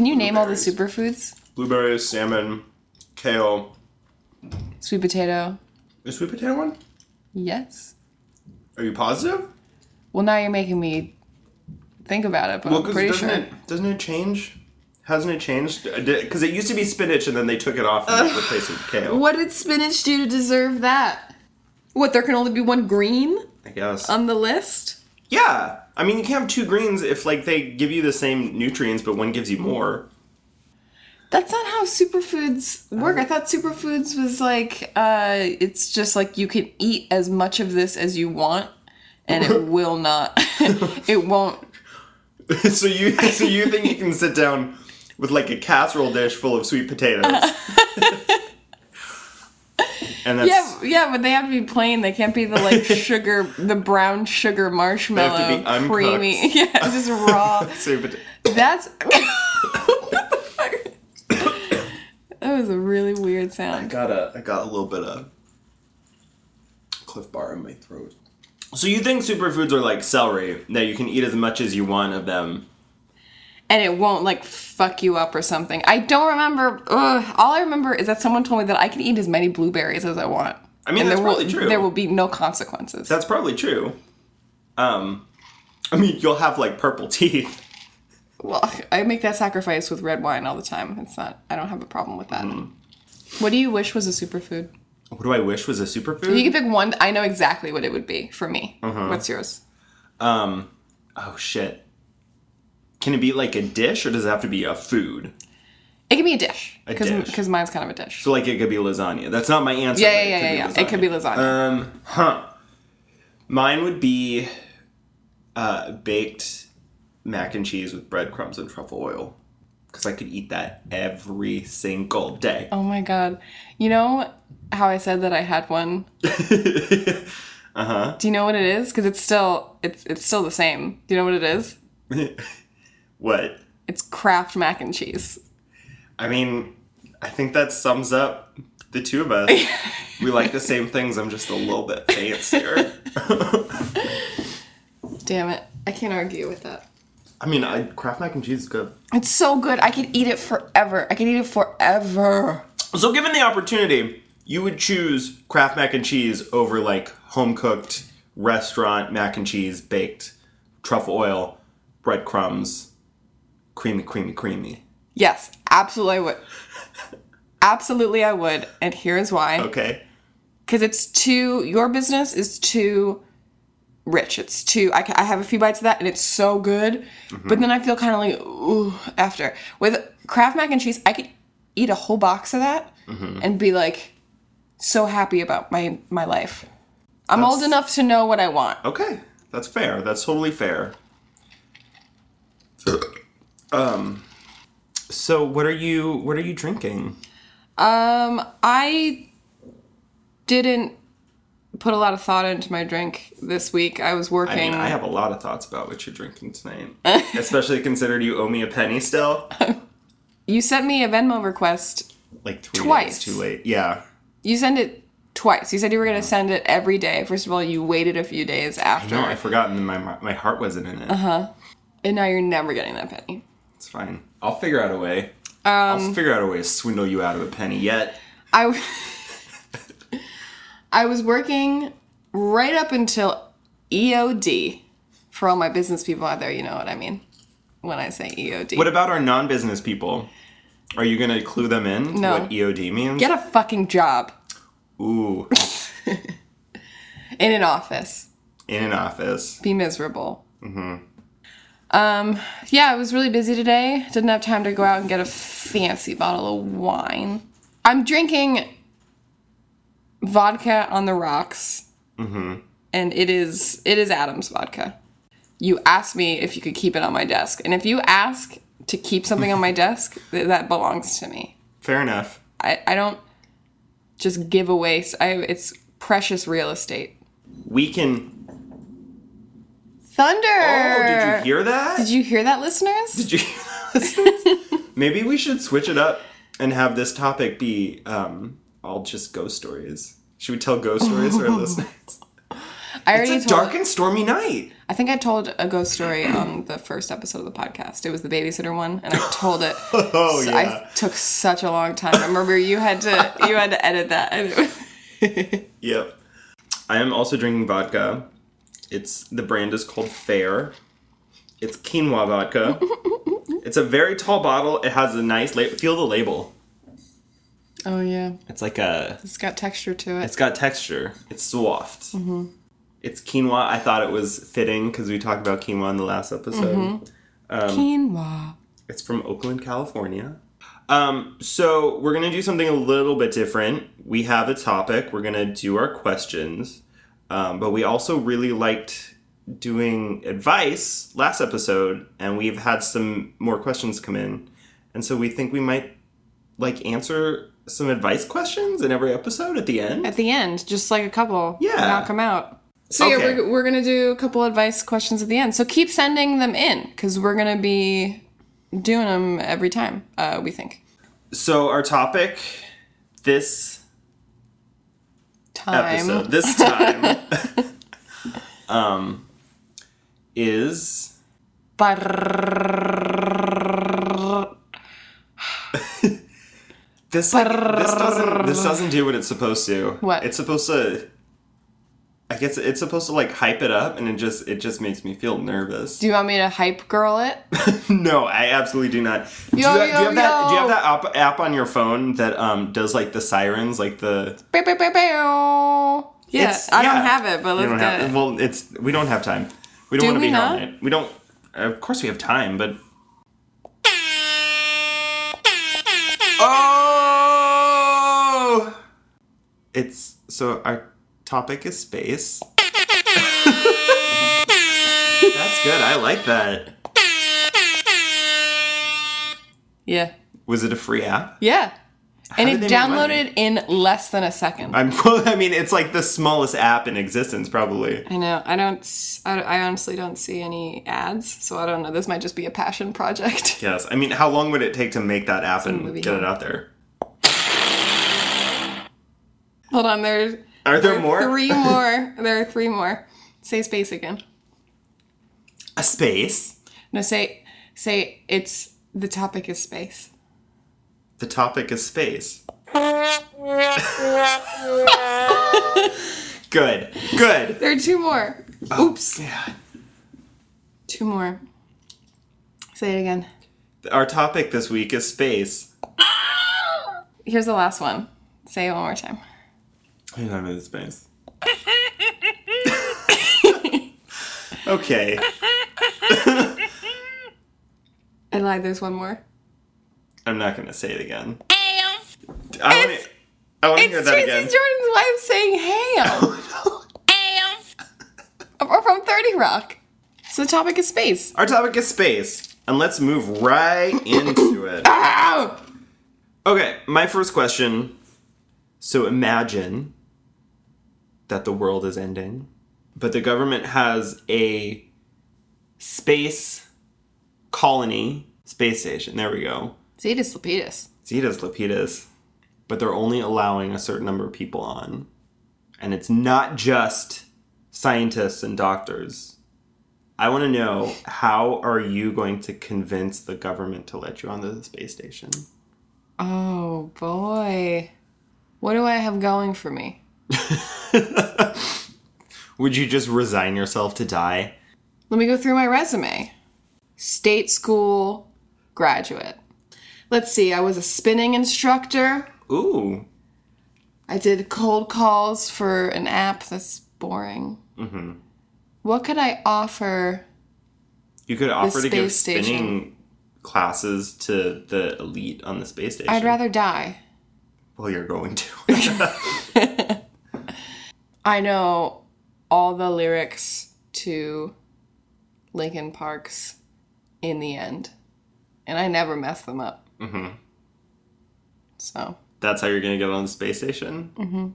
Can you name all the superfoods? Blueberries, salmon, kale. Sweet potato. Is sweet potato one? Yes. Are you positive? Well, now you're making me think about it, but Well, I'm pretty doesn't sure. it doesn't it change? Hasn't it changed? Uh, because it used to be spinach, and then they took it off and replaced it with kale. What did spinach do to deserve that? What, there can only be one green I guess. on the list? Yeah, I mean you can't have two greens if like they give you the same nutrients, but one gives you more. That's not how superfoods work. I thought superfoods was like, uh, it's just like you can eat as much of this as you want, and it will not, it won't. so you so you think you can sit down with like a casserole dish full of sweet potatoes? And that's Yeah, yeah, but they have to be plain. They can't be the like sugar, the brown sugar marshmallow, be uncooked. creamy. Yeah, just raw. That's. what the fuck? That was a really weird sound. I got a I got a little bit of Clif Bar in my throat. So you think superfoods are like celery that you can eat as much as you want of them? And it won't like fuck you up or something. I don't remember. Ugh, all I remember is that someone told me that I can eat as many blueberries as I want. I mean, and that's there will, probably true. There will be no consequences. That's probably true. Um, I mean, you'll have like purple teeth. well, I make that sacrifice with red wine all the time. It's not. I don't have a problem with that. Mm. What do you wish was a superfood? What do I wish was a If you superfood? could pick one, I know exactly what it would be for me. Uh-huh. What's yours? Um, oh shit. Can it be like a dish or does it have to be a food? It could be a dish A dish. because mine's kind of a dish. So like it could be lasagna. That's not my answer. Yeah, yeah, it yeah, could yeah, be yeah. It could be lasagna. Um, huh. Mine would be uh, baked mac and cheese with breadcrumbs and truffle oil. Because I could eat that every single day. oh my god! You know how I said that I had one uh huh. Do you know what it is? Because it's still it's it's still the same. Do you know what it is? what? It's Kraft mac and cheese. I mean, I think that sums up the two of us. we like the same things. I'm just a little bit fancier. Damn it! I can't argue with that. I mean, I, Kraft mac and cheese is good. It's so good. I could eat it forever. I could eat it forever. So, given the opportunity, you would choose Kraft mac and cheese over like home cooked restaurant mac and cheese, baked truffle oil, breadcrumbs, creamy, creamy, creamy. Yes, absolutely I would. Absolutely I would. And here's why. Okay. Because it's too. Your business is too rich. It's too. I, I have a few bites of that and it's so good. But mm-hmm. then I feel kind of like ooh after. With Kraft mac and cheese, I could eat a whole box of that mm-hmm. and be like so happy about my my life. I'm old enough to know what I want. Okay. That's fair. That's totally fair. um. So, what are you? What are you drinking? Um, I didn't put a lot of thought into my drink this week. I was I working. mean, I have a lot of thoughts about what you're drinking tonight, especially considered you owe me a penny still. you sent me a Venmo request. Like three Twice. too late. Yeah. You sent it twice. You said you were going to send it every day. First of all, you waited a few days after. No, I forgot, and my my heart wasn't in it. Uh huh. and now you're never getting that penny. It's fine. I'll figure out a way. Um, I'll figure out a way to swindle you out of a penny yet. I, w- I was working right up until EOD. For all my business people out there, you know what I mean when I say EOD. What about our non-business people? Are you gonna clue them in to No. what EOD means? Get a fucking job Ooh, in an office. in an office. be miserable. Mm-hmm. Um, yeah, I was really busy today. Didn't have time to go out and get a fancy bottle of wine. I'm drinking vodka on the rocks, mm-hmm. and it is it is Adam's vodka. You asked me if you could keep it on my desk, and if you ask to keep something on my desk, th- that belongs to me. Fair enough. I, I don't just give away. I, it's precious real estate. We can. Thunder. Oh, did you hear that? Did you hear that, listeners? Did you hear that? Maybe we should switch it up and have this topic be um, all just ghost stories. Should we tell ghost stories to our listeners? I already It's a told. dark and stormy night. I think I told a ghost story on the first episode of the podcast. It was the babysitter one, and I told it. Oh so yeah. I took such a long time. I remember you had to you had to edit that. And it was, Yep. I am also drinking vodka. It's the brand is called Fair. It's quinoa vodka. it's a very tall bottle. It has a nice label. Feel the label. oh yeah, It's like a. it's got texture to it. It's got texture. It's soft. Mhm. It's quinoa. I thought it was fitting because we talked about quinoa in the last episode. Quinoa. It's from Oakland, California. Um, so we're gonna do something a little bit different. We have a topic. We're gonna do our questions, um, but we also really liked doing advice last episode, and we've had some more questions come in, and so we think we might like answer some advice questions in every episode at the end. At the end, just like a couple. Yeah. Knock them out. So yeah, we're, we're gonna do a couple advice questions at the end. So keep sending them in because we're gonna be doing them every time. Uh, we think. So our topic this Time. episode, this time, um, is this like, this doesn't this doesn't do what it's supposed to. What? It's supposed to. I guess it's supposed to like hype it up, and it just it just makes me feel nervous. Do you want me to hype girl it? no, I absolutely do not. Do, you, have, do you yo, that? Do you have that app, app on your phone that um does like the sirens, like the? Bow, bow, bow, bow. Yeah, It's- I don't yeah. have it, but let's don't get have, it. well, it's we don't have time. We don't Do want to be here all not? night. We don't. Of course, we have time, but. Oh! It's so our topic is space. That's good. I like that. Yeah, Was it a free app? yeah, and it they make money? downloaded in less than a second. I'm. I mean, it's like the smallest app in existence, probably. I know. I don't. I, I, honestly don't see any ads, so I don't know. This might just be a passion project. Yes. I mean, how long would it take to make that app and movie get it out there? Hold on. There's Are there more? three more. There are three more. Say space again. A space. No, say say it's the topic is space. The topic is space. Good. Good. There are two more. Oh, Oops. Yeah. Two more. Say it again. Our topic this week is space. Here's the last one. Say it one more time. I'm in space. okay. I lied. There's one more. I'm not gonna say it again. I want to. I want to It's hear that Tracy again. Jordan's wife saying oh, ham. Or from 30 Rock. So the topic is space. Our topic is space, and let's move right into it. Ow! Okay, my first question. So imagine that the world is ending, but the government has a space colony, space station. There we go. Zetus Lapetus. Zetus Lapetus, but they're only allowing a certain number of people on. And it's not just scientists and doctors. I want to know how are you going to convince the government to let you onto the space station? Oh boy. What do I have going for me? Would you just resign yourself to die? Let me go through my resume. State school graduate. Let's see, I was a spinning instructor. Ooh. I did cold calls for an app that's boring. Mm-hmm. What could I offer? You could offer to give spinning station. classes to the elite on the space station. I'd rather die. Well, you're going to. I know all the lyrics to Linkin Park's In the End, and I never mess them up. Mm-hmm. So, That's how you're to get on the space station? Mm-hmm.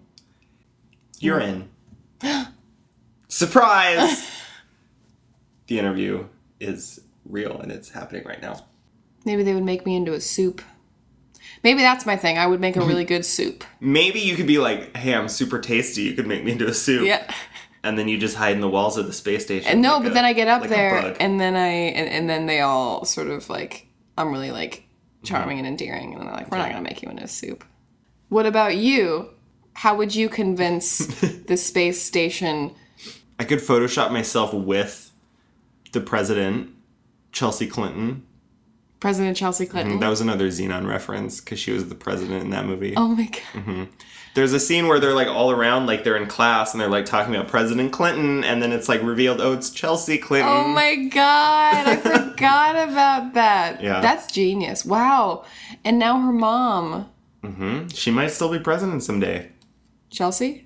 You're in. Surprise! the interview is real and it's happening right now. maybe they would make me into a soup. Maybe that's my thing. I would make a mhm. really good soup. Maybe you could be like, hey, I'm super tasty. You could make me into a soup. Yeah. and then you just hide in the walls of the space station. And no, like but a- then I get up like there and then I and, and then they all sort of like I'm really like mm-hmm. charming and endearing and then they're like, We're not gonna make you into a soup. What about you? How would you convince the space station I could Photoshop myself with the president, Chelsea Clinton. President Chelsea Clinton? That was another Zenon reference because she was the president in that movie. Oh my god. There's a scene where they're like all around, like they're in class and they're like talking about President Clinton, and then it's like revealed, oh, it's Chelsea Clinton. Oh my god, I forgot about that. Yeah. That's genius. Wow. And now her mom, Mm-hmm. She might still be president someday. Chelsea?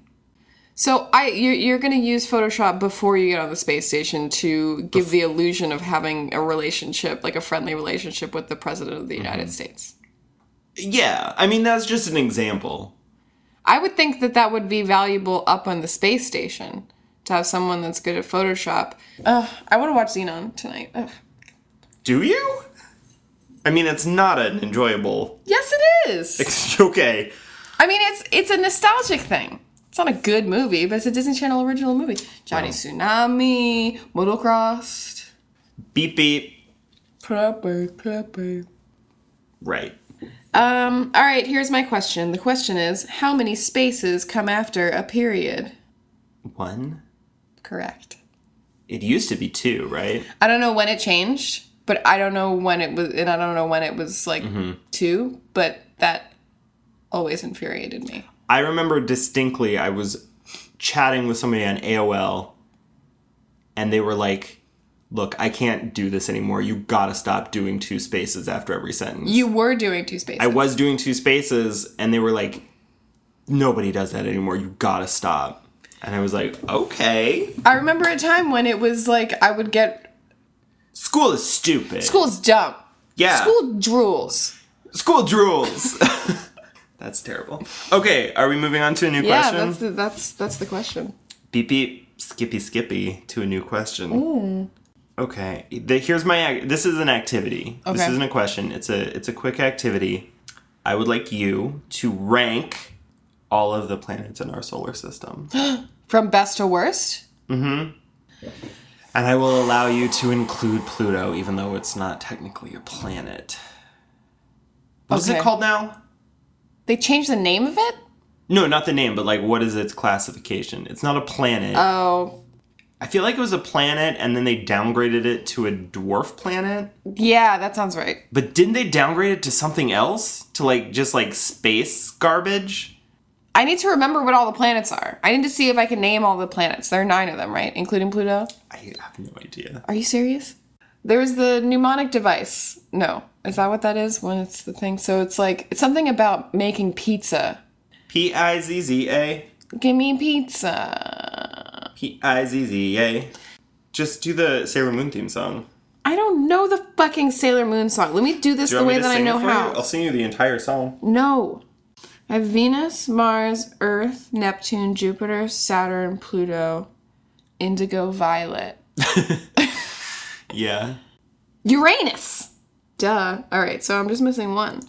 So I you're, you're going to use Photoshop before you get on the space station to give the illusion of having a relationship, like a friendly relationship with the president of the mm-hmm. United States. Yeah, I mean that's just an example. I would think that that would be valuable up on the space station to have someone that's good at Photoshop. Ugh, I want to watch Zenon tonight. Ugh. Do you? I mean, it's not an enjoyable. Yes, it is. okay. I mean, it's it's a nostalgic thing. It's not a good movie, but it's a Disney Channel original movie. Johnny Tsunami, Motocross. Beep beep. Proper, proper. Right. Um. All right. Here's my question. The question is, how many spaces come after a period? One. Correct. It used to be two, right? I don't know when it changed, but I don't know when it was, and I don't know when it was like two. But that always infuriated me. I remember distinctly I was chatting with somebody on AOL and they were like, Look, I can't do this anymore. You gotta stop doing two spaces after every sentence. You were doing two spaces. I was doing two spaces and they were like, Nobody does that anymore. You gotta stop. And I was like, Okay. I remember a time when it was like I would get School is stupid. school's dumb. yeah. School drools. School drools. That's terrible. Okay, are we moving on to a new Yeah, question? that's the, that's that's the question. beep beep skippy skippy to a new question. Okay, the, here's my. This is an activity. Okay. This isn't a question. It's a it's a quick activity. I would like you to rank all of the planets in our solar system, From best to worst? Mhm. And I will allow you to include Pluto, even though it's not technically a planet. What is Okay. it called now? They changed the name of it? No, not the name, but like what is its classification? It's not a planet. Oh, I feel like it was a planet and then they downgraded it to a dwarf planet. yeah, that sounds right. But didn't they downgrade it to something else? To like just like space garbage? I need to remember what all the planets are. I need to see if I can name all the planets. There are nine of them, right? Including Pluto. I have no idea. Are you serious? There's the mnemonic device. No. Is that what that is when it's the thing? So it's like, it's something about making pizza. P I Z Z A. Give me pizza. P I Z Z A. Just do the Sailor Moon theme song. I don't know the fucking Sailor Moon song. Let me do this Do the way that I know for you? how. I'll sing you the entire song. No. I have Venus, Mars, Earth, Neptune, Jupiter, Saturn, Pluto, Indigo, Violet. Yeah. Uranus! Duh. Alright, so I'm just missing one.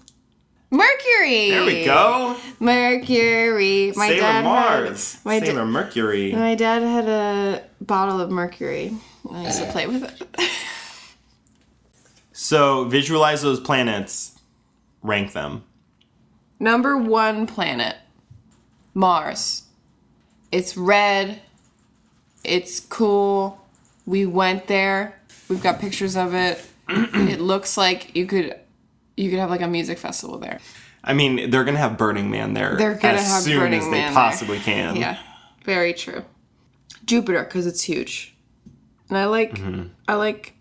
Mercury! There we go. Mercury. My Sailor dad Mars. Had, my, da- Mercury. my dad had a bottle of mercury. I used to play with it. So visualize those planets. Rank them. Number one planet Mars. It's red. It's cool. We went there. We've got pictures of it. It looks like you could you could have like a music festival there. I mean, they're gonna have Burning Man there They're gonna as have soon Burning as they Man there. possibly can. Yeah. Very true. Jupiter cuz it's huge. And I like mm-hmm. I like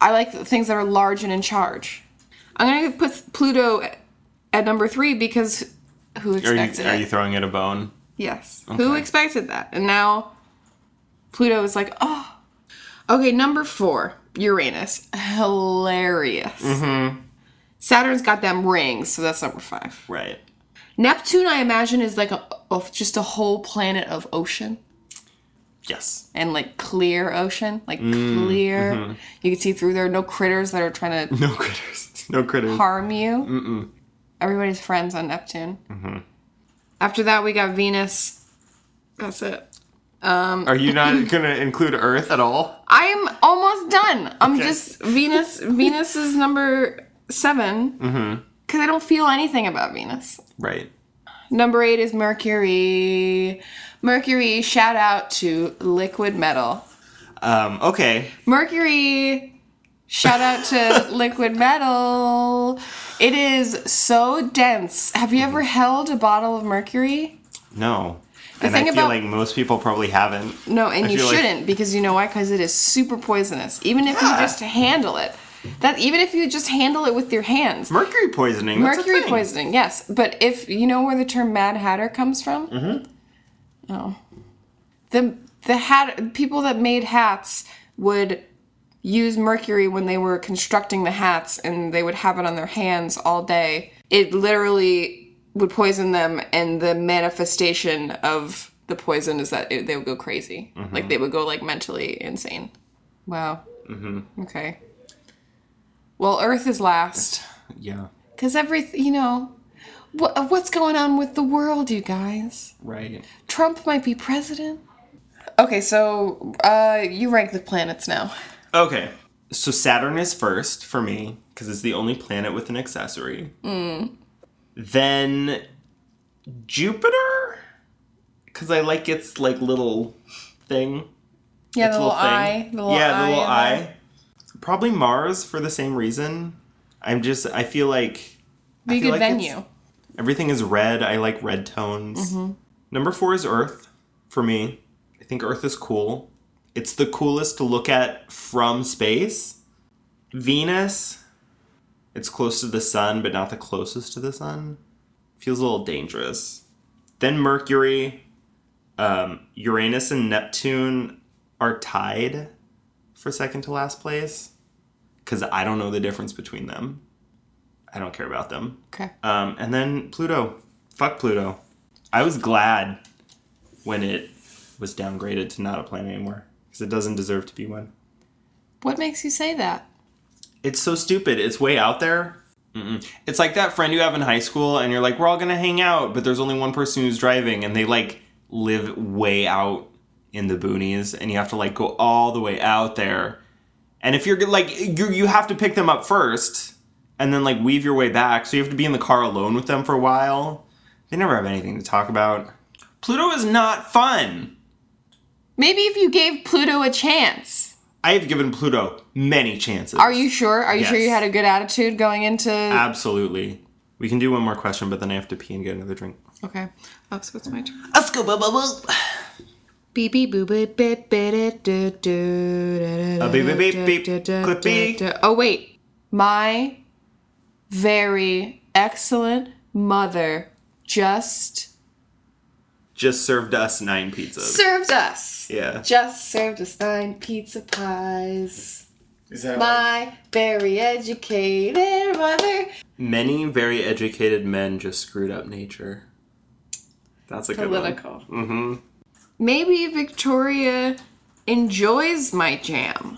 I like things that are large and in charge. I'm going to put Pluto at- number 3 because who Are expected you, are you throwing it a bone? Yes. Who expected that? And now Pluto is like, oh. Okay, number four, Uranus. Hilarious. Mm-hmm. Saturn's got them rings, so that's number five. Right. Neptune, I imagine, is like a, of just a whole planet of ocean Yes. and like clear ocean, like Mm, clear. mm-hmm. You can see through there. No critters that are trying to No critters. No critters. harm you. Mm-mm. Everybody's friends on Neptune. Mm-hmm. After that, we got Venus. That's it. Um, Are you not going to include Earth at all? I'm almost done. I'm Okay. just Venus. Venus is number 7 Mm-hmm. because I don't feel anything about Venus. Right. Number eight is Mercury. Mercury. Shout out to Liquid Metal. Um, okay. Mercury. Shout out to Liquid Metal. It is so dense. Have you ever held a bottle of Mercury? No. And thing I feel about- like most people probably haven't. No, and I you shouldn't because you know why? Because it is super poisonous. Even if you Ah. just handle it, that even if you just handle it with your hands, Mercury poisoning. Mercury poisoning. Yes, but if you know where the term Mad Hatter comes from, mm-hmm. oh, the the hat people that made hats would use mercury when they were constructing the hats, and they would have it on their hands all day. It literally would poison them, and the manifestation of the poison is that it, they would go crazy, Mm-hmm. like they would go like mentally insane. Wow. Mm-hmm. Okay. Well, Earth is last. Yeah. Because every, you know, what, what's going on with the world, you guys? Right. Trump might be president. Okay, so uh, you rank the planets now. Okay. So Saturn is first for me because it's the only planet with an accessory. Then Jupiter because I like its like little thing. Yeah, its the little thing. eye. The little yeah, the little eye. Probably Mars for the same reason. I'm just I feel like Be a good like venue. Everything is red. I like red tones. Mm-hmm. Number four is Earth for me. I think Earth is cool. It's the coolest to look at from space. Venus, it's close to the sun, but not the closest to the sun. Feels a little dangerous. Then Mercury, um, Uranus, and Neptune are tied for second to last place because I don't know the difference between them. I don't care about them. Okay. Um, and then Pluto. Fuck Pluto. I was glad when it was downgraded to not a planet anymore because it doesn't deserve to be one. What makes you say that? It's so stupid. It's way out there. Mm-mm. It's like that friend you have in high school, and you're like, we're all gonna hang out, but there's only one person who's driving, and they like live way out in the boonies, and you have to like go all the way out there. And if you're like, you, you have to pick them up first, and then like weave your way back, so you have to be in the car alone with them for a while. They never have anything to talk about. Pluto is not fun. Maybe if you gave Pluto a chance. I have given Pluto many chances. Are you sure? Are you sure you had a good attitude going into? Absolutely. We can do one more question, but then I have to pee and get another drink. okay. Oh, so it's my turn. Let's go, boo, boo, boo. Beep beep boop beep beep beep do do A beep, beep, beep, beep. Clippy. Oh wait, my very excellent mother just Just served us nine pizzas. served us. yeah. Just served us nine pizza pies. Is that My very educated mother. Many very educated men just screwed up nature. That's a good Political. one. Mm-hmm. Maybe Victoria enjoys my jam.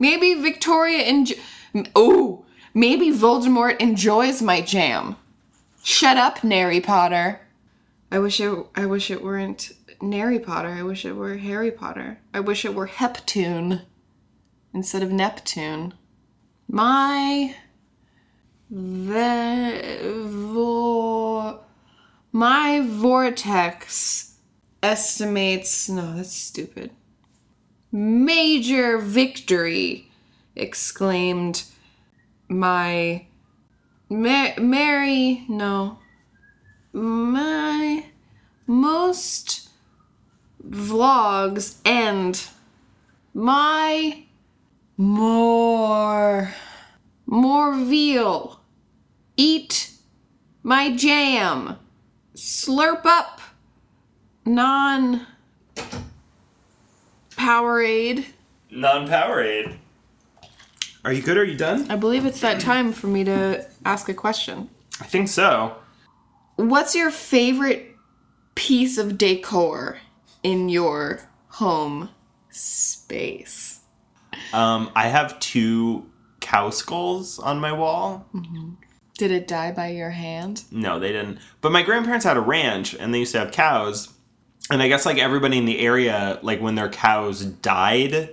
Maybe Victoria enjoy. Oh, maybe Voldemort enjoys my jam. Shut up, Nary Potter. I wish it. I wish it weren't Nary Potter. I wish it were Harry Potter. I wish it were Heptune instead of Neptune. My the vo- my vortex estimates no that's stupid major victory exclaimed my Ma- mary no my most vlogs end my more more veal eat my jam slurp up non Powerade. Non-Powerade. Are you good? Are you done? I believe it's that time for me to ask a question. I think so. What's your favorite piece of decor in your home space? Um, I have two cow skulls on my wall. Did it die by your hand? No, they didn't. But my grandparents had a ranch, and they used to have cows. and I guess like everybody in the area, like when their cows died,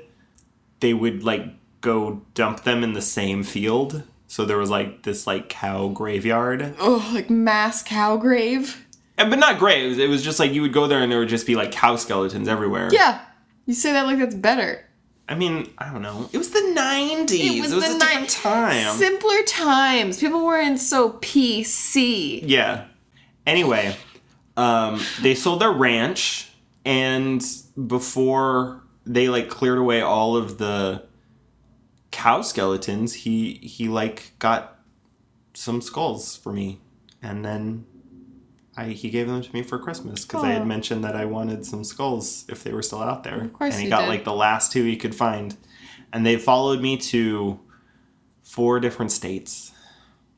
they would like go dump them in the same field. So there was like this like cow graveyard, Oh, like mass cow grave. and, but not graves. It was just like you would go there and there would just be like cow skeletons everywhere. Yeah. You say that like that's better. I mean, I don't know. It was the nineties. It was, the a different ni- time. Simpler times. People weren't so PC. Yeah. Anyway, um, they sold their ranch, and before they like cleared away all of the cow skeletons, he he like got some skulls for me, and then I he gave them to me for Christmas because I had mentioned that I wanted some skulls if they were still out there. Of course and he you got did. like the last two he could find, and they followed me to four different states.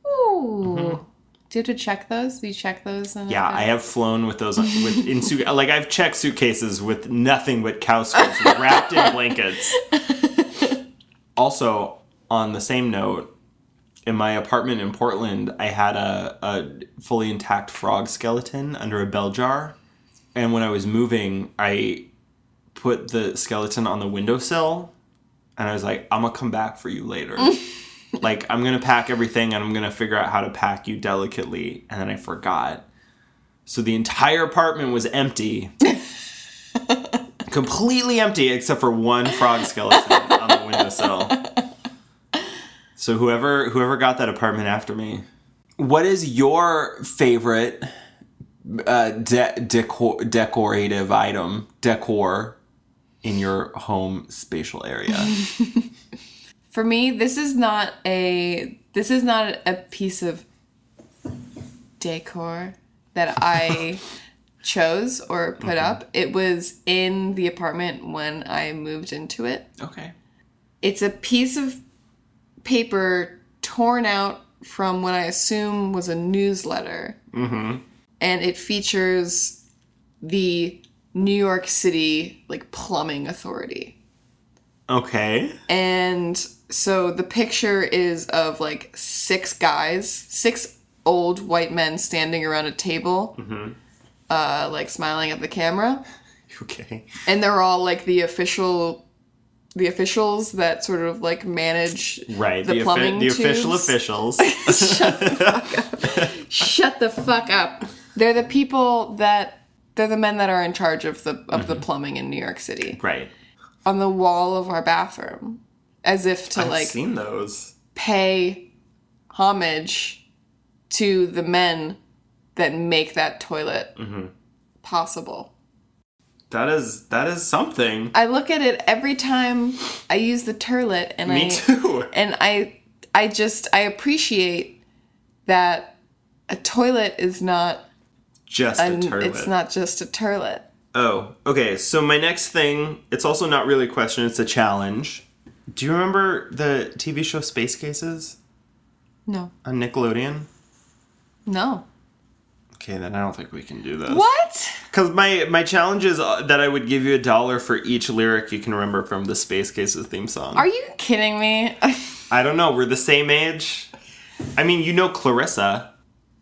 Ooh. Do you have to check those? Do you check those? In Mm-hmm. Yeah, I have flown with those with in suit like I've checked suitcases with nothing but cow skulls wrapped in blankets. Also, on the same note, in my apartment in Portland, I had a, a fully intact frog skeleton under a bell jar. And when I was moving, I put the skeleton on the windowsill and I was like, I'm gonna come back for you later. like, I'm gonna pack everything and I'm gonna figure out how to pack you delicately. And then I forgot. So the entire apartment was empty. Completely empty except for one frog skeleton on the windowsill. So whoever whoever got that apartment after me. What is your favorite uh, de- decor decorative item decor in your home spatial area? For me, this is not a this is not a piece of decor that I chose or put up. It was in the apartment when I moved into it. okay. It's a piece of paper torn out from what I assume was a newsletter. Mm-hmm. And it features the New York City like plumbing authority. Okay. And so the picture is of like six guys, six old white men standing around a table, uh, like smiling at the camera. Okay. And they're all like the official, the officials that sort of like manage Right. the, The, offi- plumbing the official officials. Shut the fuck up. Shut the fuck up. They're the people that they're the men that are in charge of the of the plumbing in New York City. right. On the wall of our bathroom, as if to I've like seen those. pay homage to the men that make that toilet Mm-hmm. possible. That is that is something. I look at it every time I use the turlet and Me I too. and I I just I appreciate that a toilet is not Just a turlet. it's not just a turlet. Oh, okay. So my next thing, it's also not really a question, it's a challenge. Do you remember the TV show Space Cases No. on Nickelodeon? No. Okay, then I don't think we can do this. What? Because my my challenge is uh, that I would give you a dollar for each lyric you can remember from the Space Cases theme song. Are you kidding me? I don't know. We're the same age. I mean, you know Clarissa.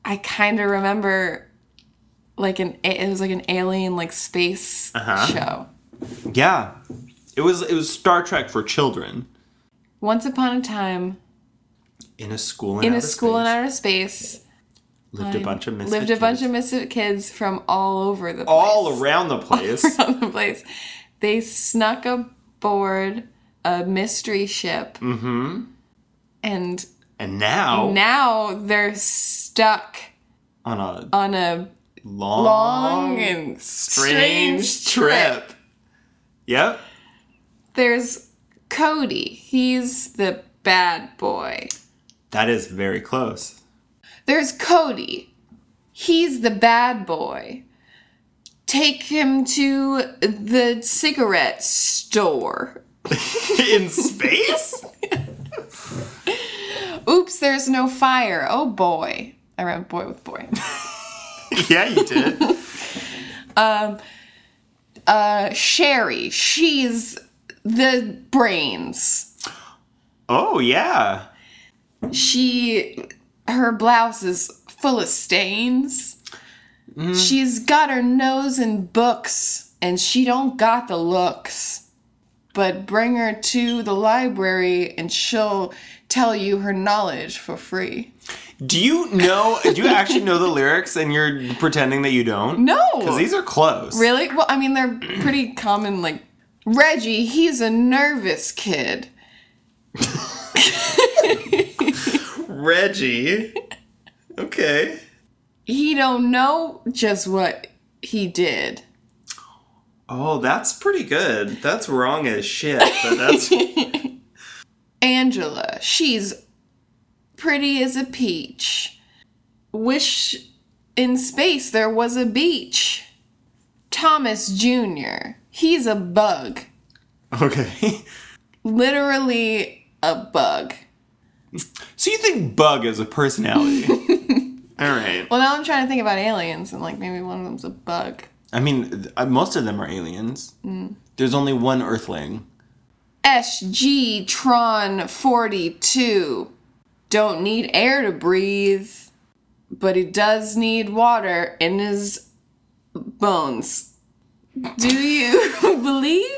I kind of remember like an it was like an alien like space Uh-huh. show. Yeah, it was it was Star Trek for children Once upon a time in a school in, in a school in space. outer space lived a bunch of misfit lived a bunch kids. of misfit kids from all over the place. all around the place. around the place. They snuck aboard a mystery ship. Mm-hmm. And and now now they're stuck on a on a long, long and strange, strange trip. trip. Yep. there's Cody. He's the bad boy. That is very close. There's Cody. He's the bad boy. Take him to the cigarette store. in space? Oops, there's no fire. Oh boy. I read boy with boy. yeah, you did. Um uh, Sherry. She's the brains. Oh, yeah. She. Her blouse is full of stains. Mm-hmm. She's got her nose in books and she don't got the looks. But bring her to the library and she'll tell you her knowledge for free. Do you know? Do you actually know the lyrics and you're pretending that you don't? No. Because these are close. Really? Well, I mean, they're pretty common. Like, Reggie, he's a nervous kid. Reggie. Okay. He don't know just what he did. Oh, that's pretty good. That's wrong as shit. But that's Angela, she's pretty as a peach. Wish in space there was a beach. Thomas Jr., he's a bug. okay. Literally a bug. So you think Bug is a personality? All right. Well, now I'm trying to think about aliens and like maybe one of them's a bug. I mean, th- uh, most of them are aliens. There's only one Earthling. SG Tron 42. Don't need air to breathe, but he does need water in his bones. Do you believe?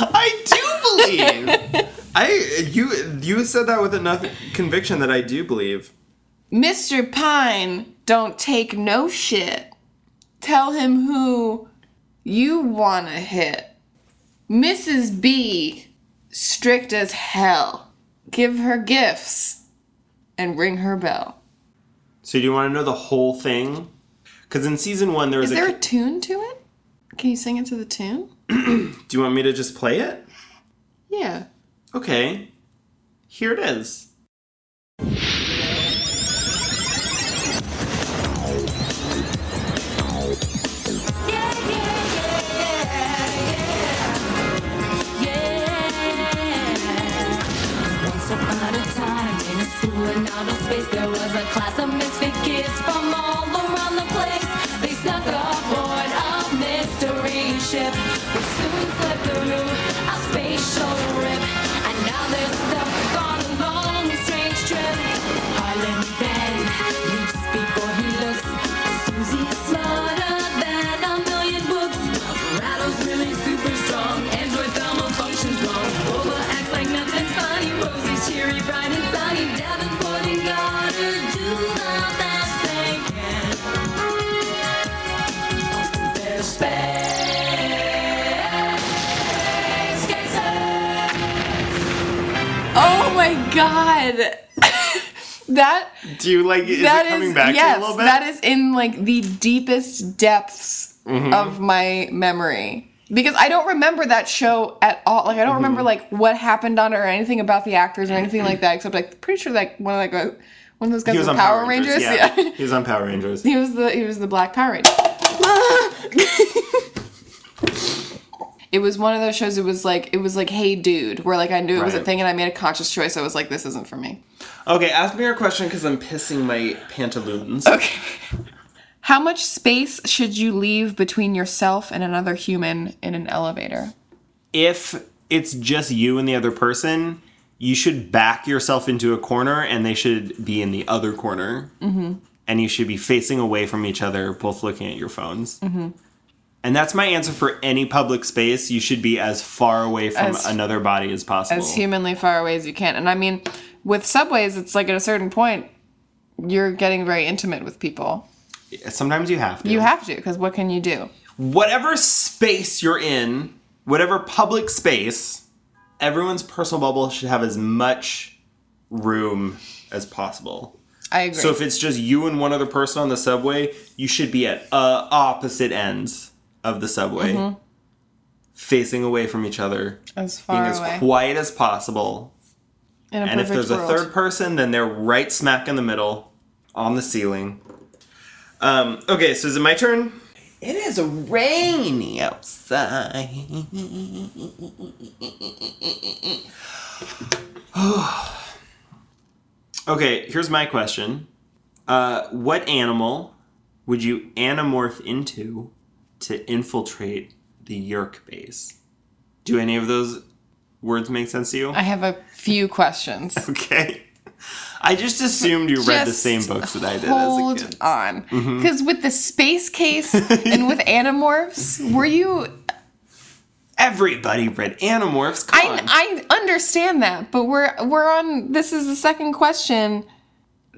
I do believe. I you you said that with enough conviction that I do believe. Mr. Pine don't take no shit. Tell him who you wanna hit. Mrs. B, strict as hell. Give her gifts and ring her bell. So do you want to know the whole thing? Because in season one there was Is a. there a tune to it? Can you sing it to the tune? do you want me to just play it? Yeah. Okay. Here it is. Upon a time in a school in outer space, there was a class of misfit kids from all god. that Do you like? Is that it coming is- back to you a little bit? that is in like the deepest depths Mm-hmm. of my memory. Because I don't remember that show at all. Like I don't remember Mm-hmm. like what happened on it or anything about the actors or anything like that. Except like pretty sure like one of like one of those guys was was on Power, Rangers. Yeah. Yeah. he was on Power Rangers. he was the he was the Black Power Ranger. it was one of those shows. It was like it was like Hey Dude, where like I knew it was a thing and I made a conscious choice. I was like, this isn't for me. Okay, ask me your question because I'm pissing my pantaloons. Okay. How much space should you leave between yourself and another human in an elevator? If it's just you and the other person, you should back yourself into a corner, and they should be in the other corner, mm-hmm. and you should be facing away from each other, both looking at your phones. Mm-hmm. And that's my answer for any public space. You should be as far away from As- another body as possible. As humanly far away as you can. And I mean, with subways, it's like at a certain point, you're getting very intimate with people. Sometimes you have to. You have to, because what can you do? whatever space you're in, whatever public space, everyone's personal bubble should have as much room as possible. I agree. So if it's just you and one other person on the subway, you should be at uh, opposite ends of the subway, facing away from each other, as being as away. quiet as possible. in a And if perfect there's a third person, then they're right smack in the middle, on the ceiling. Um, okay, so is it my turn? It is rainy outside. okay, here's my question. Uh, what animal would you anamorph into to infiltrate the Yeerk base? Do any of those words make sense to you? I have a few questions. Okay. I just assumed you read the same books that I did Hold as a kid. Mm-hmm. on. Because with the space case and with Animorphs, were you. Everybody read Animorphs. I, I understand that, but we're we're on. This is the second question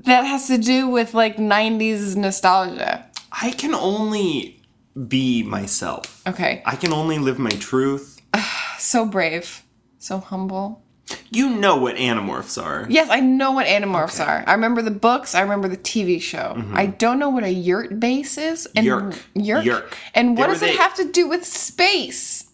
that has to do with like 90s nostalgia. I can only be myself. Okay. I can only live my truth. So brave. So humble. You know what Animorphs are. Yes, I know what Animorphs are. I remember the books. I remember the TV show. Mm-hmm. I don't know what a Yeerk base is. And Yeerk. Yeerk. Yeerk. And what They does it the- have to do with space?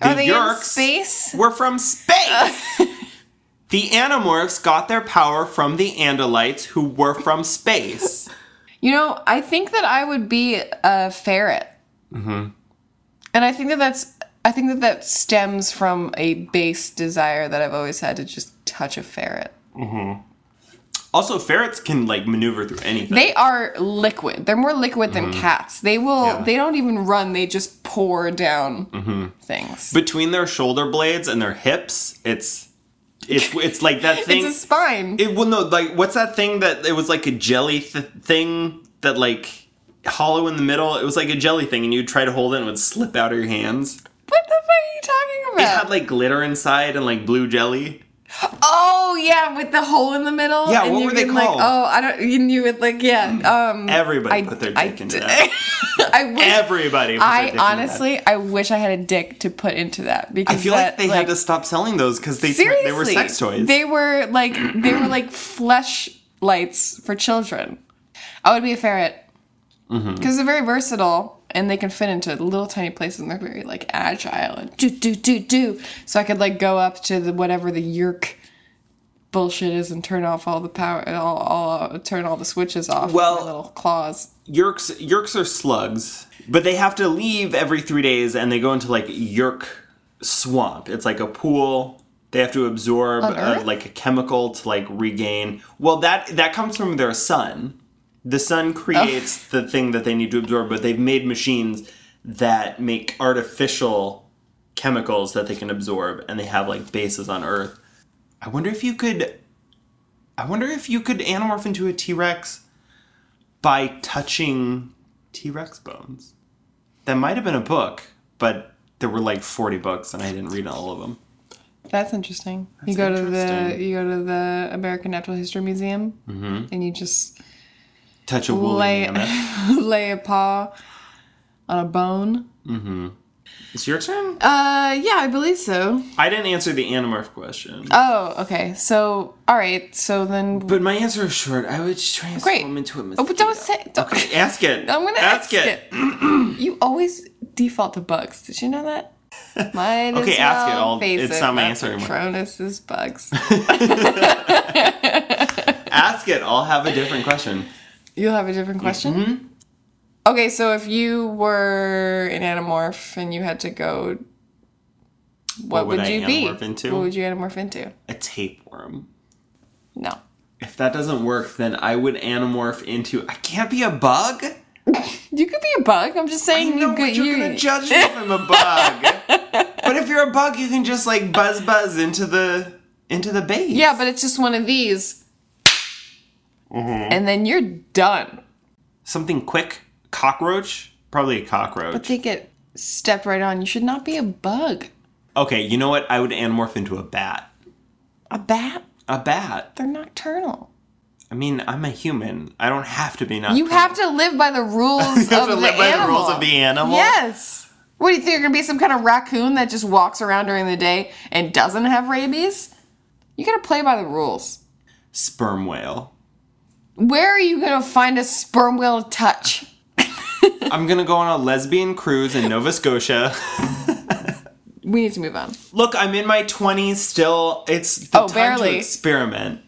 The Are they in space? We're from space. the Animorphs got their power from the Andalites, who were from space. You know, I think that I would be a ferret. Mm-hmm. And I think that that's. I think that that stems from a base desire that I've always had to just touch a ferret. Also, ferrets can like maneuver through anything. They are liquid. They're more liquid than cats. They will. Mm-hmm. Yeah. They don't even run. They just pour down things. Between their shoulder blades and their hips, it's it's it's like that thing. it's a spine. It well no like what's that thing that it was like a jelly th- thing that like hollow in the middle. It was like a jelly thing, and you'd try to hold it and it would slip out of your hands. what the fuck are you talking about? It had like glitter inside and like blue jelly. oh yeah, with the hole in the middle. Yeah, and what were they can, like, called? oh, I don't. You knew it like yeah. Um, Everybody I- put their I dick into d- that. I wish. Everybody. Put their I into honestly, I wish I had a dick to put into that because I feel that, like they had to stop selling those because they seriously they were sex toys. They were like they were like flesh lights for children. I would be a ferret because Mm-hmm. they're very versatile and they can fit into little tiny places and they're very like agile and do do do do. So I could like go up to the whatever the Yeerk bullshit is and turn off all the power, all, all turn all the switches off. with Well- my little claws. Yeerks Yeerks are slugs, but they have to leave every three days and they go into like Yeerk swamp. It's like a pool. They have to absorb uh, like a chemical to like regain. Well, that that comes from their sun. The sun oh. creates the thing that they need to absorb, but they've made machines that make artificial chemicals that they can absorb, and they have like bases on Earth. I wonder if you could. I wonder if you could animorph into a T Rex by touching T Rex bones. That might have been a book, but there were like 40 books and I didn't read all of them. That's interesting. you go to the you go to the American Natural History Museum mm-hmm. and you just Touch a woolly lay mammoth. lay a paw on a bone. Mm-hmm. It's your turn? Uh, yeah, I believe so. I didn't answer the Animorph question. Oh, okay. So, all right. So then, but my answer is short. I would transform Great. into a Great. oh, but don't say. Don't, Okay, ask it. I'm gonna ask, it. you always default to bugs. Did you know that? As Okay, ask it. I'll- face it's it, not my answer anymore. Patronus is bugs. Ask it. I'll have a different question. You'll have a different question. Mm-hmm. Okay, so if you were an animorph and you had to go, what, would would, I you be? into? What would you animorph into? A tapeworm. No. If that doesn't work, then I would animorph into. I can't be a bug. You could be a bug. I'm just saying No, you but could. you're you, gonna judge me if I'm a bug. but if you're a bug, you can just like buzz buzz into the into the base. Yeah, but it's just one of these, Mm-hmm. and then you're done. something quick. Cockroach, probably a cockroach. But they get stepped right on. You should not be a bug. okay, you know what? I would animorph into a bat. A bat? A bat. They're nocturnal. I mean, I'm a human. I don't have to be not. You have to live by the rules You have of to the live by the rules of the animal? Yes. What do you think? You're gonna be some kind of raccoon that just walks around during the day and doesn't have rabies? You gotta play by the rules. sperm whale. Where are you gonna find a sperm whale to touch? I'm gonna go on a lesbian cruise in Nova Scotia. We need to move on. Look, I'm in my 20s still. It's the Oh, time barely. to experiment.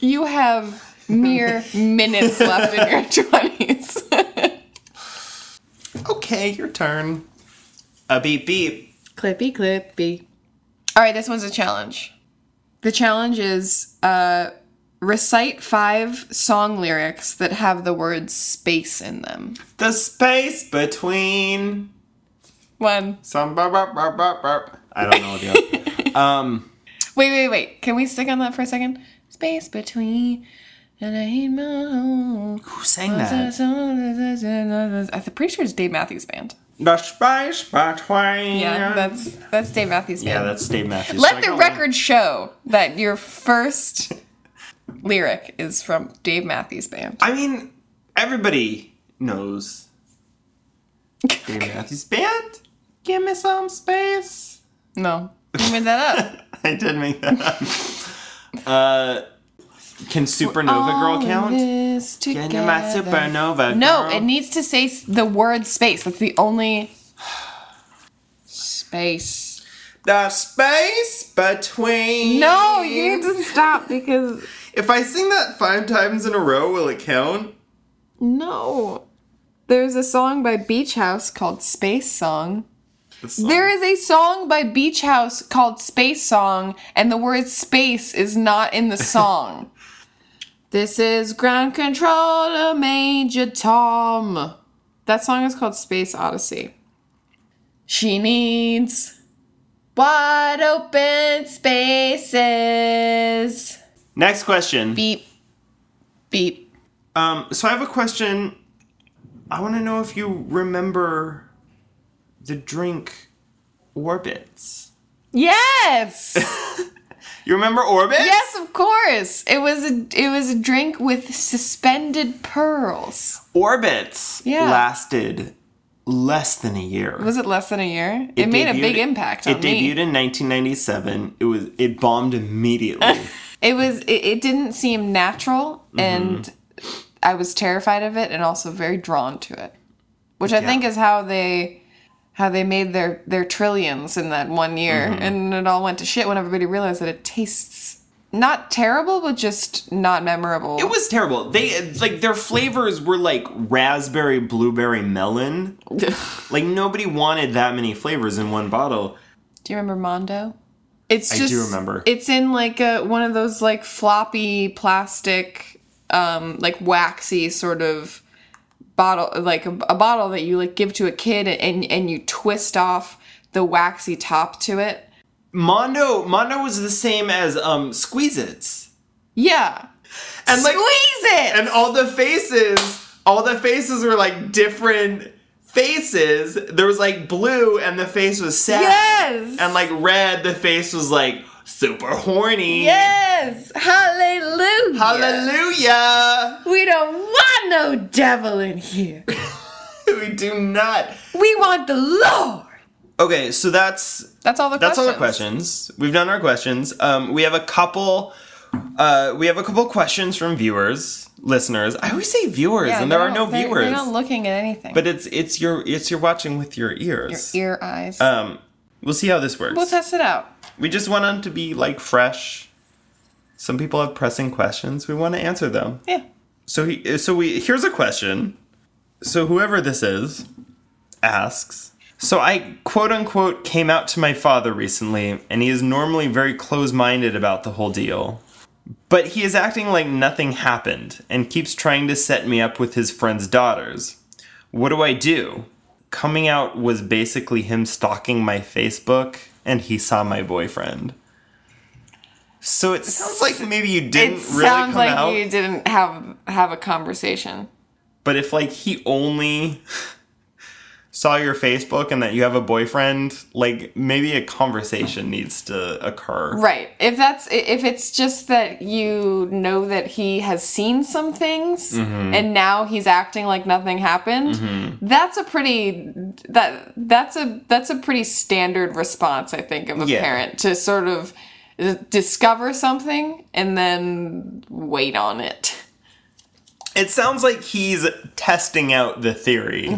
You have mere minutes left in your twenties. Okay, your turn. A beep beep. Clippy clippy. All right, this one's a challenge. The challenge is uh, recite five song lyrics that have the word space in them. The space between One. some. Bar, bar, bar, bar, bar. I don't know the other. um, Wait, wait, wait. Can we stick on that for a second? space between, and I hate my home. Who sang that? I'm pretty sure it's Dave Matthews Band. The space between. Yeah, that's that's Dave Matthews Band. yeah, that's Dave Matthews. So Let the got one. record show that your first lyric is from Dave Matthews Band. I mean, everybody knows Dave Matthews Band. Give me some space. No, you made that up. I did make that up. Uh, can Supernova Girl count? Get in my. Supernova No, Girl. it needs to say s- the word space. That's the only space. The space between. No, you need to stop because If I sing that five times in a row, will it count? no. There's a song by Beach House called Space Song. The song. There is a song by Beach House called Space Song, and the word space is not in the song. this is ground control to Major Tom. That song is called Space Odyssey. She needs wide open spaces. Next question. Beep. Beep. Um, so I have a question. I want to know if you remember the drink Orbitz. Yes! You remember Orbitz? yes, of course. It was a it was a drink with suspended pearls. Orbitz Yeah. lasted less than a year. Was it less than a year? It, made a big impact on It me. debuted in 1997. It was it bombed immediately. It was it, it didn't seem natural Mm-hmm. and I was terrified of it and also very drawn to it. Which I Yeah. think is how they how they made their their trillions in that one year Mm-hmm. and it all went to shit when everybody realized that it tastes not terrible but just not memorable. It was terrible. They like their flavors were like raspberry, blueberry, melon. Like nobody wanted that many flavors in one bottle. Do you remember Mondo? It's I just do remember. It's in like a one of those like floppy plastic um like waxy sort of bottle like a, a bottle that you like give to a kid and and you twist off the waxy top to it. Mondo Mondo was the same as um Squeeze Its. Yeah. And like Squeeze it. and all the faces, all the faces were like different faces. There was like blue and the face was sad. yes. And like red, the face was like super horny. yes. Hallelujah. Hallelujah. We don't want no devil in here. we do not. We want the Lord. Okay, so that's That's all the that's questions. all the questions. We've done our questions. Um, we have a couple. Uh, we have a couple questions from viewers, listeners. I always say viewers, Yeah, and there are no don't- they- viewers. They're not looking at anything. but it's it's your it's you're watching with your ears. Your ear eyes. Um, we'll see how this works. we'll test it out. we just want them to be like fresh. Some people have pressing questions. We want to answer them. Yeah. So he, so we here's a question. So whoever this is asks. So I quote unquote came out to my father recently, and he is normally very close-minded about the whole deal. But he is acting like nothing happened and keeps trying to set me up with his friend's daughters. What do I do? Coming out was basically him stalking my Facebook and he saw my boyfriend. So it sounds like maybe you didn't really. it really sounds come like out. you didn't have have a conversation. But if like he only saw your Facebook and that you have a boyfriend, like maybe a conversation needs to occur. Right. If that's if it's just that you know that he has seen some things Mm-hmm. and now he's acting like nothing happened, that's a pretty that that's a that's a pretty standard response I think of a Yeah. parent to sort of discover something and then wait on it. It sounds like he's testing out the theory.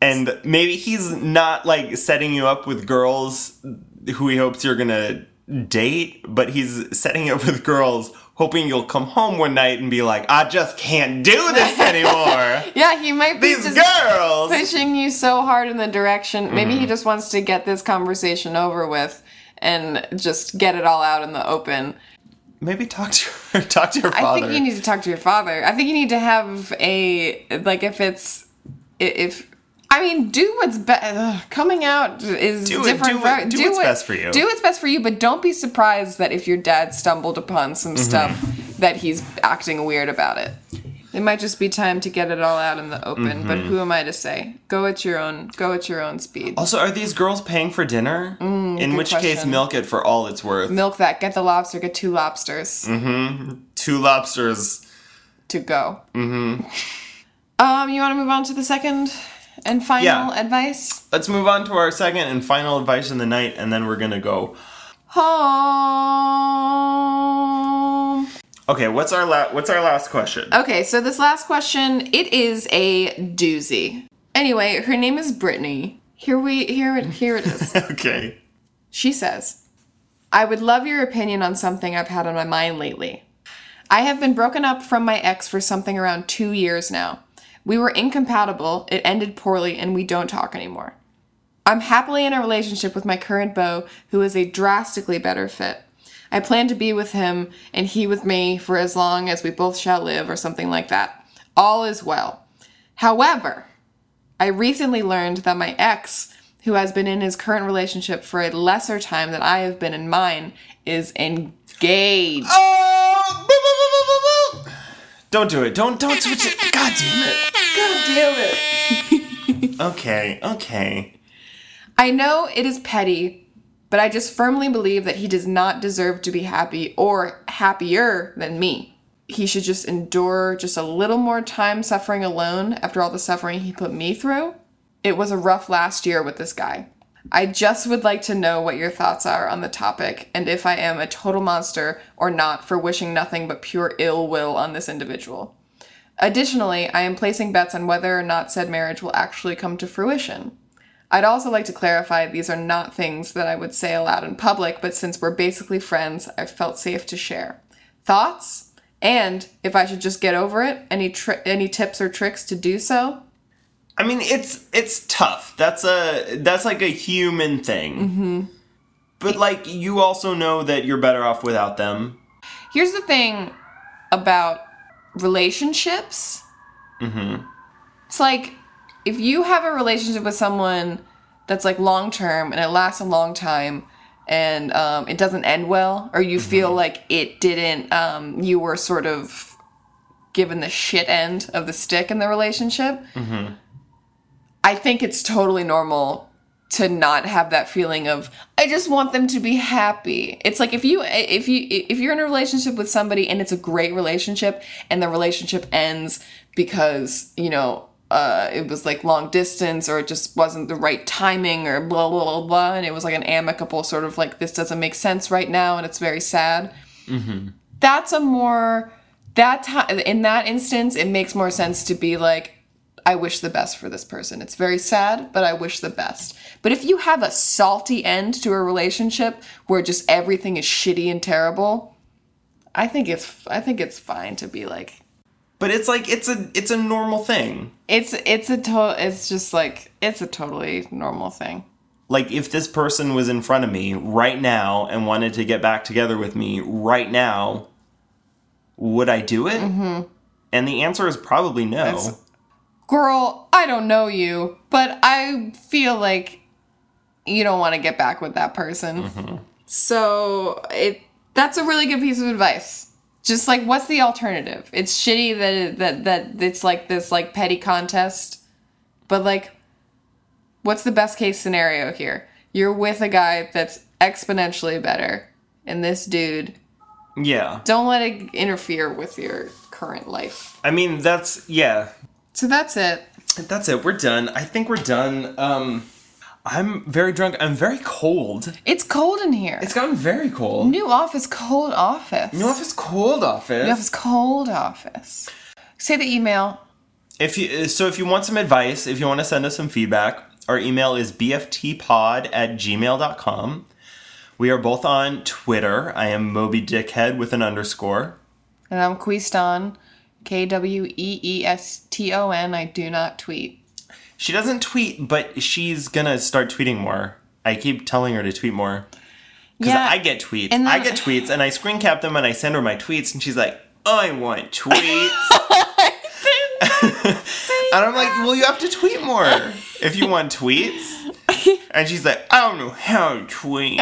And maybe he's not like setting you up with girls who he hopes you're gonna date, but he's setting up with girls hoping you'll come home one night and be like, I just can't do this anymore. Yeah, he might be These girls. pushing you so hard in the direction. Maybe Mm-hmm. he just wants to get this conversation over with and just get it all out in the open. Maybe talk to your, talk to your father. I think you need to talk to your father. I think you need to have a like if it's if I mean, do what's best. Coming out is Do it- different. do for, what- do what's best for you. Do what's best for you, but don't be surprised that if your dad stumbled upon some Mm-hmm. stuff, that he's acting weird about it. It might just be time to get it all out in the open. But Mm-hmm. who am I to say? Go at your own. Go at your own speed. Also, are these girls paying for dinner? In Mm, good which case, milk it for all it's worth. Milk that. Get the lobster. Get two lobsters Mhm. Two lobsters. to go. Mm-hmm. Um, you want to move on to the second and final Yeah. advice? Let's move on to our second and final advice in the night, and then we're gonna go. Home. Okay, what's our la- what's our last question? Okay, so this last question, it is a doozy. Anyway, her name is Brittany. Here we here it here it is. Okay. She says, I would love your opinion on something I've had on my mind lately. I have been broken up from my ex for something around two years now. We were incompatible, it ended poorly, and we don't talk anymore. I'm happily in a relationship with my current beau, who is a drastically better fit. I plan to be with him and he with me for as long as we both shall live, or something like that. All is well. However, I recently learned that my ex, who has been in his current relationship for a lesser time than I have been in mine, is engaged. Oh! Don't do it. Don't don't switch it. God damn it. God damn it. Okay. Okay. I know it is petty, but I just firmly believe that he does not deserve to be happy or happier than me. He should just endure just a little more time suffering alone after all the suffering he put me through. It was a rough last year with this guy. I just would like to know what your thoughts are on the topic and if I am a total monster or not for wishing nothing but pure ill will on this individual. Additionally, I am placing bets on whether or not said marriage will actually come to fruition. I'd also like to clarify these are not things that I would say aloud in public, but since we're basically friends, I've felt safe to share. Thoughts? And if I should just get over it, any tri- any tips or tricks to do so? I mean, it's it's tough. That's a that's like a human thing. Mm-hmm. But like, you also know that you're better off without them. Here's the thing about relationships. Mm-hmm. It's like if you have a relationship with someone that's like long term and it lasts a long time and um, it doesn't end well, or you feel like it didn't, um, you were sort of given the shit end of the stick in the relationship. I think it's totally normal to not have that feeling of I just want them to be happy. It's like if you if you if you're in a relationship with somebody and it's a great relationship and the relationship ends because, you know, uh, it was like long distance or it just wasn't the right timing or blah blah blah blah and it was like an amicable sort of like this doesn't make sense right now and it's very sad. That's a more that time in that instance it makes more sense to be like I wish the best for this person. It's very sad, but I wish the best. But if you have a salty end to a relationship where just everything is shitty and terrible, I think it's I think it's fine to be like But it's like it's a it's a normal thing. it's it's a to- it's just like it's a totally normal thing. Like if this person was in front of me right now and wanted to get back together with me right now, would I do it? Mm-hmm. And the answer is probably no. That's- Girl, I don't know you, but I feel like you don't want to get back with that person. Mm-hmm. So it that's a really good piece of advice. Just like what's the alternative? It's shitty that it, that that it's like this like petty contest. But like what's the best case scenario here? You're with a guy that's exponentially better and this dude yeah. don't let it interfere with your current life. I mean, that's yeah. So that's it. That's it. We're done. I think we're done. Um I'm very drunk. I'm very cold. It's cold in here. It's gotten very cold. New office, cold office. New office cold office. New office, cold office. Say the email. If you so if you want some advice, if you want to send us some feedback, our email is bftpod at gmail.com. We are both on Twitter. I am Moby Dickhead with an underscore. And I'm Queeston, K W E E S T O N. I do not tweet. She doesn't tweet, but she's gonna start tweeting more. I keep telling her to tweet more. Because Yeah, I get tweets. and I get tweets and I screen cap them and I send her my tweets and she's like, I want tweets. And I'm like, well, you have to tweet more if you want tweets. And she's like, I don't know how to tweet.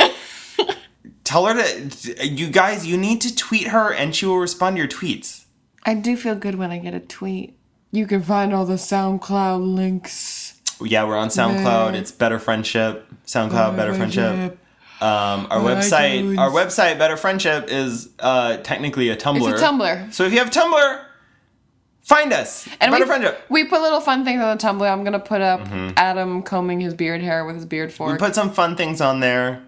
Tell her to, you guys, you need to tweet her and she will respond to your tweets. I do feel good when I get a tweet. You can find all the SoundCloud links. Yeah, we're on SoundCloud. Yeah. It's Better Friendship. SoundCloud, Better Friendship. Um, our On website, iTunes. our website, Better Friendship, is uh, technically a Tumblr. It's a Tumblr. So if you have Tumblr, find us. And Better we, Friendship. we put little fun things on the Tumblr. I'm gonna put up Adam combing his beard hair with his beard We fork. put some fun things on there.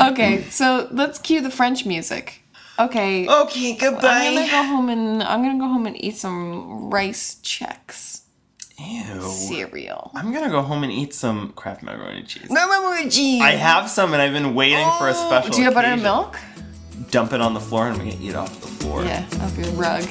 okay, so let's cue the French music. Okay. Okay, goodbye. I'm gonna go home and I'm gonna go home and eat some Rice Chex Ew. cereal. I'm gonna go home and eat some Kraft macaroni cheese. Macaroni cheese. I have some, and I've been waiting for a oh, special. Oh, Do you have butter and occasion. milk? Dump it on the floor, and I'm gonna eat off the floor. Yeah, off your rug.